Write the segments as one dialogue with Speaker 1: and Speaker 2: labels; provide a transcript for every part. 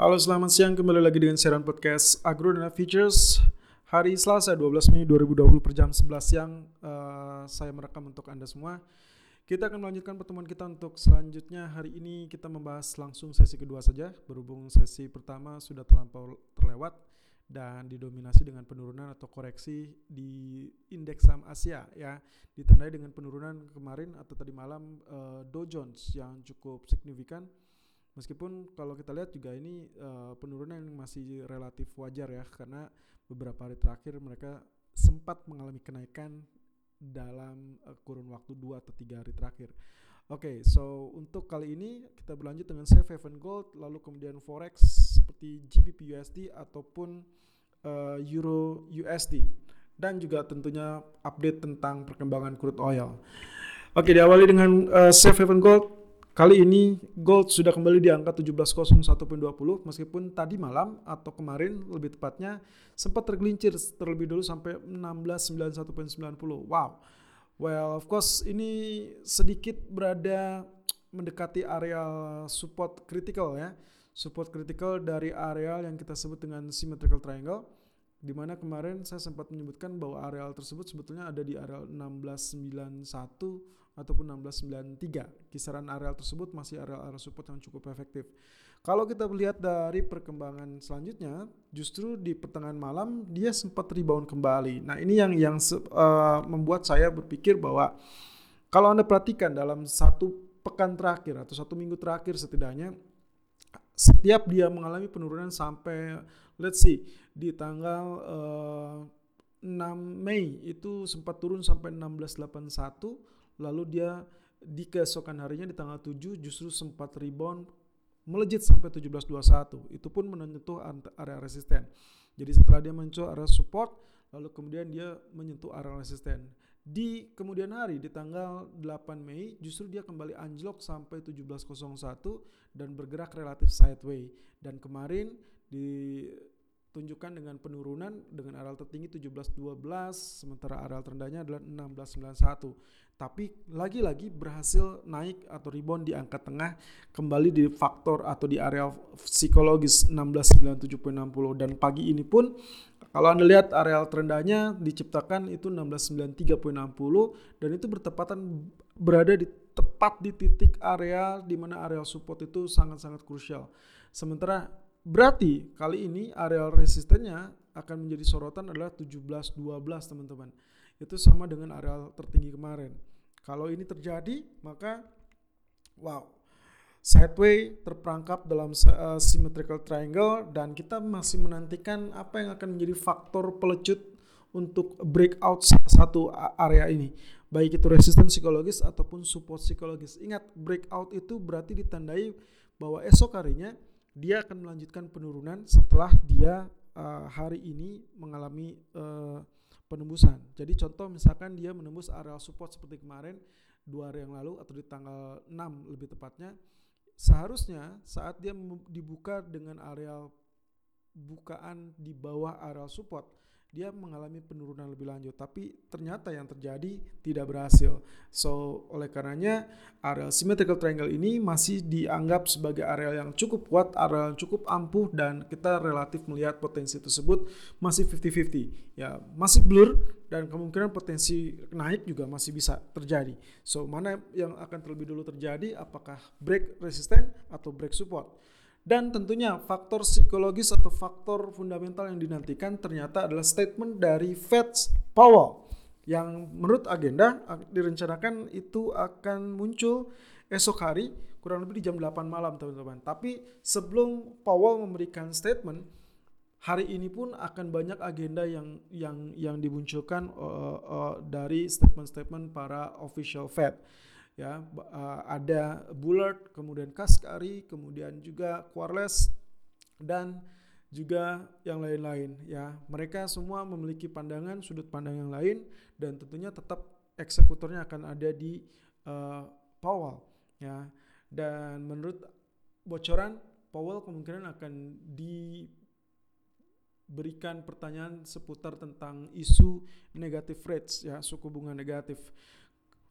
Speaker 1: Halo selamat siang. Kembali lagi dengan siaran podcast Agro dan Features Hari Selasa 12 Mei 2020 per jam 11 siang uh, Saya merekam untuk Anda semua. Kita akan melanjutkan pertemuan kita untuk selanjutnya. Hari ini kita membahas langsung sesi kedua saja. Berhubung sesi pertama sudah terlampau terlewat Dan didominasi dengan penurunan atau koreksi di indeks saham Asia ya. Ditandai dengan penurunan kemarin atau tadi malam uh, Dow Jones yang cukup signifikan Meskipun kalau kita lihat juga ini uh, penurunan yang masih relatif wajar ya karena beberapa hari terakhir mereka sempat mengalami kenaikan dalam uh, kurun waktu 2 atau 3 hari terakhir. Oke, okay, so untuk kali ini kita berlanjut dengan safe haven gold lalu kemudian forex seperti GBP USD ataupun uh, Euro USD dan juga tentunya update tentang perkembangan crude oil. Oke, okay, diawali dengan uh, safe haven gold Kali ini gold sudah kembali di angka 17.01.20 meskipun tadi malam atau kemarin lebih tepatnya sempat tergelincir terlebih dulu sampai 1691.90. Wow. Well, of course ini sedikit berada mendekati area support critical ya. Support critical dari area yang kita sebut dengan symmetrical triangle di mana kemarin saya sempat menyebutkan bahwa areal tersebut sebetulnya ada di areal 1691 ataupun 1693. Kisaran areal tersebut masih areal-areal support yang cukup efektif. Kalau kita melihat dari perkembangan selanjutnya, justru di pertengahan malam dia sempat rebound kembali. Nah, ini yang yang uh, membuat saya berpikir bahwa kalau Anda perhatikan dalam satu pekan terakhir atau satu minggu terakhir setidaknya setiap dia mengalami penurunan sampai let's see di tanggal uh, eh, 6 Mei itu sempat turun sampai 1681 lalu dia di keesokan harinya di tanggal 7 justru sempat rebound melejit sampai 1721 itu pun menyentuh area resisten. Jadi setelah dia menyentuh area support lalu kemudian dia menyentuh area resisten. Di kemudian hari di tanggal 8 Mei justru dia kembali anjlok sampai 1701 dan bergerak relatif sideways. Dan kemarin di tunjukkan dengan penurunan dengan areal tertinggi 1712 sementara areal terendahnya adalah 1691 tapi lagi-lagi berhasil naik atau rebound di angka tengah kembali di faktor atau di area psikologis 1697.60 dan pagi ini pun kalau Anda lihat areal terendahnya diciptakan itu 1693.60 dan itu bertepatan berada di tepat di titik area di mana areal support itu sangat-sangat krusial. Sementara Berarti kali ini areal resistennya akan menjadi sorotan adalah 17-12 teman-teman. Itu sama dengan areal tertinggi kemarin. Kalau ini terjadi maka wow sideway terperangkap dalam uh, symmetrical triangle dan kita masih menantikan apa yang akan menjadi faktor pelecut untuk breakout satu area ini baik itu resisten psikologis ataupun support psikologis ingat breakout itu berarti ditandai bahwa esok harinya dia akan melanjutkan penurunan setelah dia uh, hari ini mengalami uh, penembusan. Jadi contoh misalkan dia menembus area support seperti kemarin dua hari yang lalu atau di tanggal 6 lebih tepatnya, seharusnya saat dia dibuka dengan area bukaan di bawah area support dia mengalami penurunan lebih lanjut. Tapi ternyata yang terjadi tidak berhasil. So oleh karenanya area symmetrical triangle ini masih dianggap sebagai area yang cukup kuat area yang cukup ampuh dan kita relatif melihat potensi tersebut masih 50-50 ya masih blur dan kemungkinan potensi naik juga masih bisa terjadi. So mana yang akan terlebih dulu terjadi? Apakah break resisten atau break support dan tentunya faktor psikologis atau faktor fundamental yang dinantikan ternyata adalah statement dari Fed Powell yang menurut agenda direncanakan itu akan muncul esok hari kurang lebih di jam 8 malam teman-teman. Tapi sebelum Powell memberikan statement hari ini pun akan banyak agenda yang yang yang dimunculkan uh, uh, dari statement-statement para official Fed ya uh, ada Bullard, kemudian Kaskari, kemudian juga Quarles dan juga yang lain-lain ya. Mereka semua memiliki pandangan sudut pandang yang lain dan tentunya tetap eksekutornya akan ada di uh, Powell ya. Dan menurut bocoran Powell kemungkinan akan diberikan pertanyaan seputar tentang isu negatif rates ya suku bunga negatif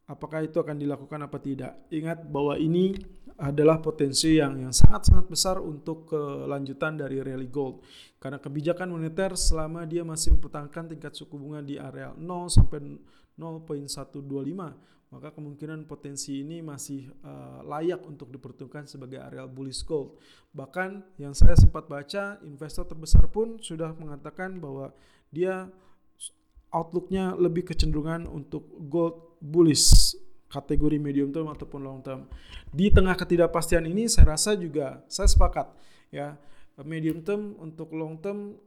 Speaker 1: apakah itu akan dilakukan apa tidak. Ingat bahwa ini adalah potensi yang yang sangat-sangat besar untuk kelanjutan dari rally gold. Karena kebijakan moneter selama dia masih mempertahankan tingkat suku bunga di area 0 sampai 0.125, maka kemungkinan potensi ini masih uh, layak untuk diperuntukkan sebagai area bullish gold. Bahkan yang saya sempat baca, investor terbesar pun sudah mengatakan bahwa dia outlooknya lebih kecenderungan untuk gold bullish kategori medium term ataupun long term. Di tengah ketidakpastian ini saya rasa juga saya sepakat ya medium term untuk long term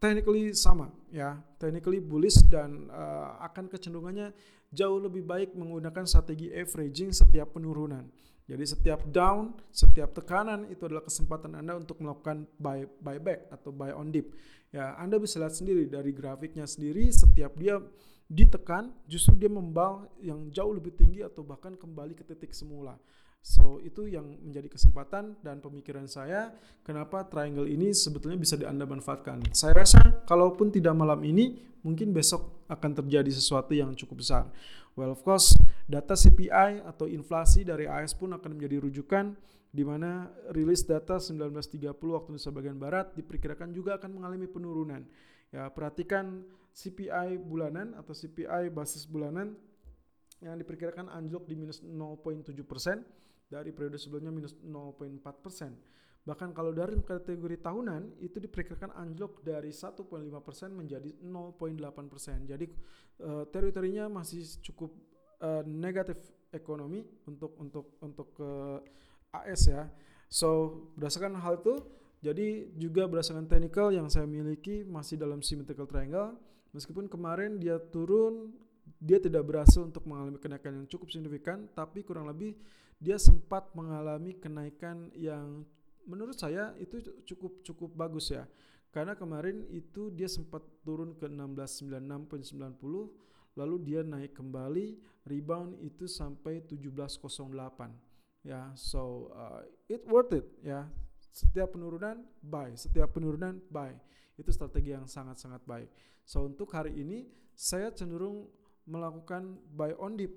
Speaker 1: technically sama ya technically bullish dan uh, akan kecenderungannya jauh lebih baik menggunakan strategi averaging setiap penurunan. Jadi setiap down, setiap tekanan itu adalah kesempatan Anda untuk melakukan buy buyback atau buy on dip. Ya, Anda bisa lihat sendiri dari grafiknya sendiri setiap dia ditekan justru dia membal yang jauh lebih tinggi atau bahkan kembali ke titik semula. So itu yang menjadi kesempatan dan pemikiran saya kenapa triangle ini sebetulnya bisa Anda manfaatkan. Saya rasa kalaupun tidak malam ini mungkin besok akan terjadi sesuatu yang cukup besar. Well of course data CPI atau inflasi dari AS pun akan menjadi rujukan di mana rilis data 1930 waktu Indonesia bagian barat diperkirakan juga akan mengalami penurunan. Ya, perhatikan CPI bulanan atau CPI basis bulanan yang diperkirakan anjlok di minus 0.7 persen dari periode sebelumnya minus 0.4 persen. Bahkan kalau dari kategori tahunan itu diperkirakan anjlok dari 1.5 persen menjadi 0.8 persen. Jadi uh, teritorinya masih cukup uh, negatif ekonomi untuk untuk untuk ke uh, AS ya. So berdasarkan hal itu, jadi juga berdasarkan technical yang saya miliki masih dalam symmetrical triangle Meskipun kemarin dia turun, dia tidak berhasil untuk mengalami kenaikan yang cukup signifikan, tapi kurang lebih dia sempat mengalami kenaikan yang menurut saya itu cukup cukup bagus ya. Karena kemarin itu dia sempat turun ke 1696.90 lalu dia naik kembali rebound itu sampai 1708 ya so uh, it worth it ya setiap penurunan buy setiap penurunan buy itu strategi yang sangat-sangat baik. So untuk hari ini saya cenderung melakukan buy on dip.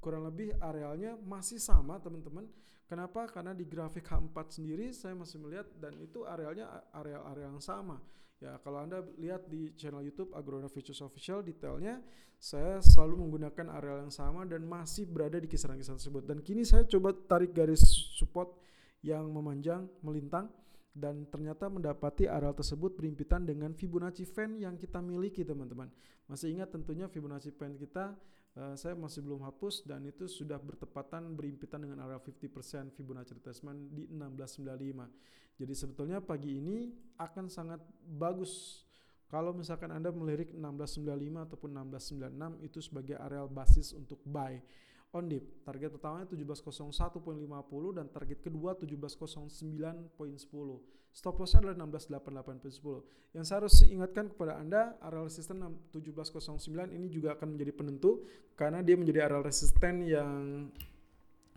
Speaker 1: Kurang lebih arealnya masih sama teman-teman. Kenapa? Karena di grafik H4 sendiri saya masih melihat dan itu arealnya area-area yang sama. Ya, kalau Anda lihat di channel YouTube Agrona Futures Official detailnya saya selalu menggunakan areal yang sama dan masih berada di kisaran-kisaran tersebut. Dan kini saya coba tarik garis support yang memanjang melintang dan ternyata mendapati areal tersebut berimpitan dengan Fibonacci fan yang kita miliki teman-teman. Masih ingat tentunya Fibonacci fan kita uh, saya masih belum hapus dan itu sudah bertepatan berimpitan dengan area 50% Fibonacci retracement di 1695. Jadi sebetulnya pagi ini akan sangat bagus kalau misalkan Anda melirik 1695 ataupun 1696 itu sebagai areal basis untuk buy on dip. Target pertamanya 1701.50 dan target kedua 1709.10. Stop lossnya adalah 1688.10. Yang saya harus ingatkan kepada Anda, area resisten 1709 ini juga akan menjadi penentu karena dia menjadi area resisten yang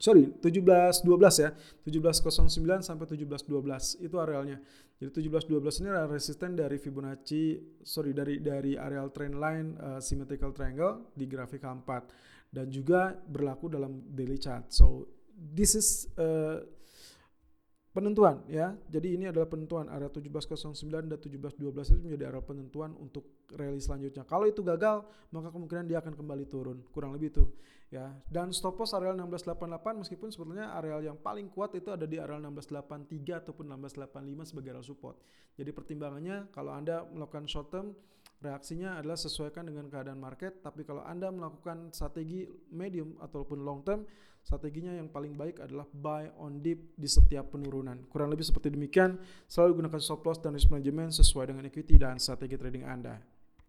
Speaker 1: sorry 1712 ya 1709 sampai 1712 itu arealnya jadi 1712 ini adalah resisten dari Fibonacci sorry dari dari areal trend line uh, symmetrical triangle di grafik H4 dan juga berlaku dalam daily chart. So this is uh, penentuan ya. Jadi ini adalah penentuan area 1709 dan 1712 itu menjadi area penentuan untuk rally selanjutnya. Kalau itu gagal, maka kemungkinan dia akan kembali turun. Kurang lebih itu ya. Dan stop loss area 1688 meskipun sebetulnya area yang paling kuat itu ada di area 1683 ataupun 1685 sebagai area support. Jadi pertimbangannya kalau Anda melakukan short term reaksinya adalah sesuaikan dengan keadaan market. Tapi kalau Anda melakukan strategi medium ataupun long term, strateginya yang paling baik adalah buy on dip di setiap penurunan. Kurang lebih seperti demikian, selalu gunakan stop loss dan risk management sesuai dengan equity dan strategi trading Anda.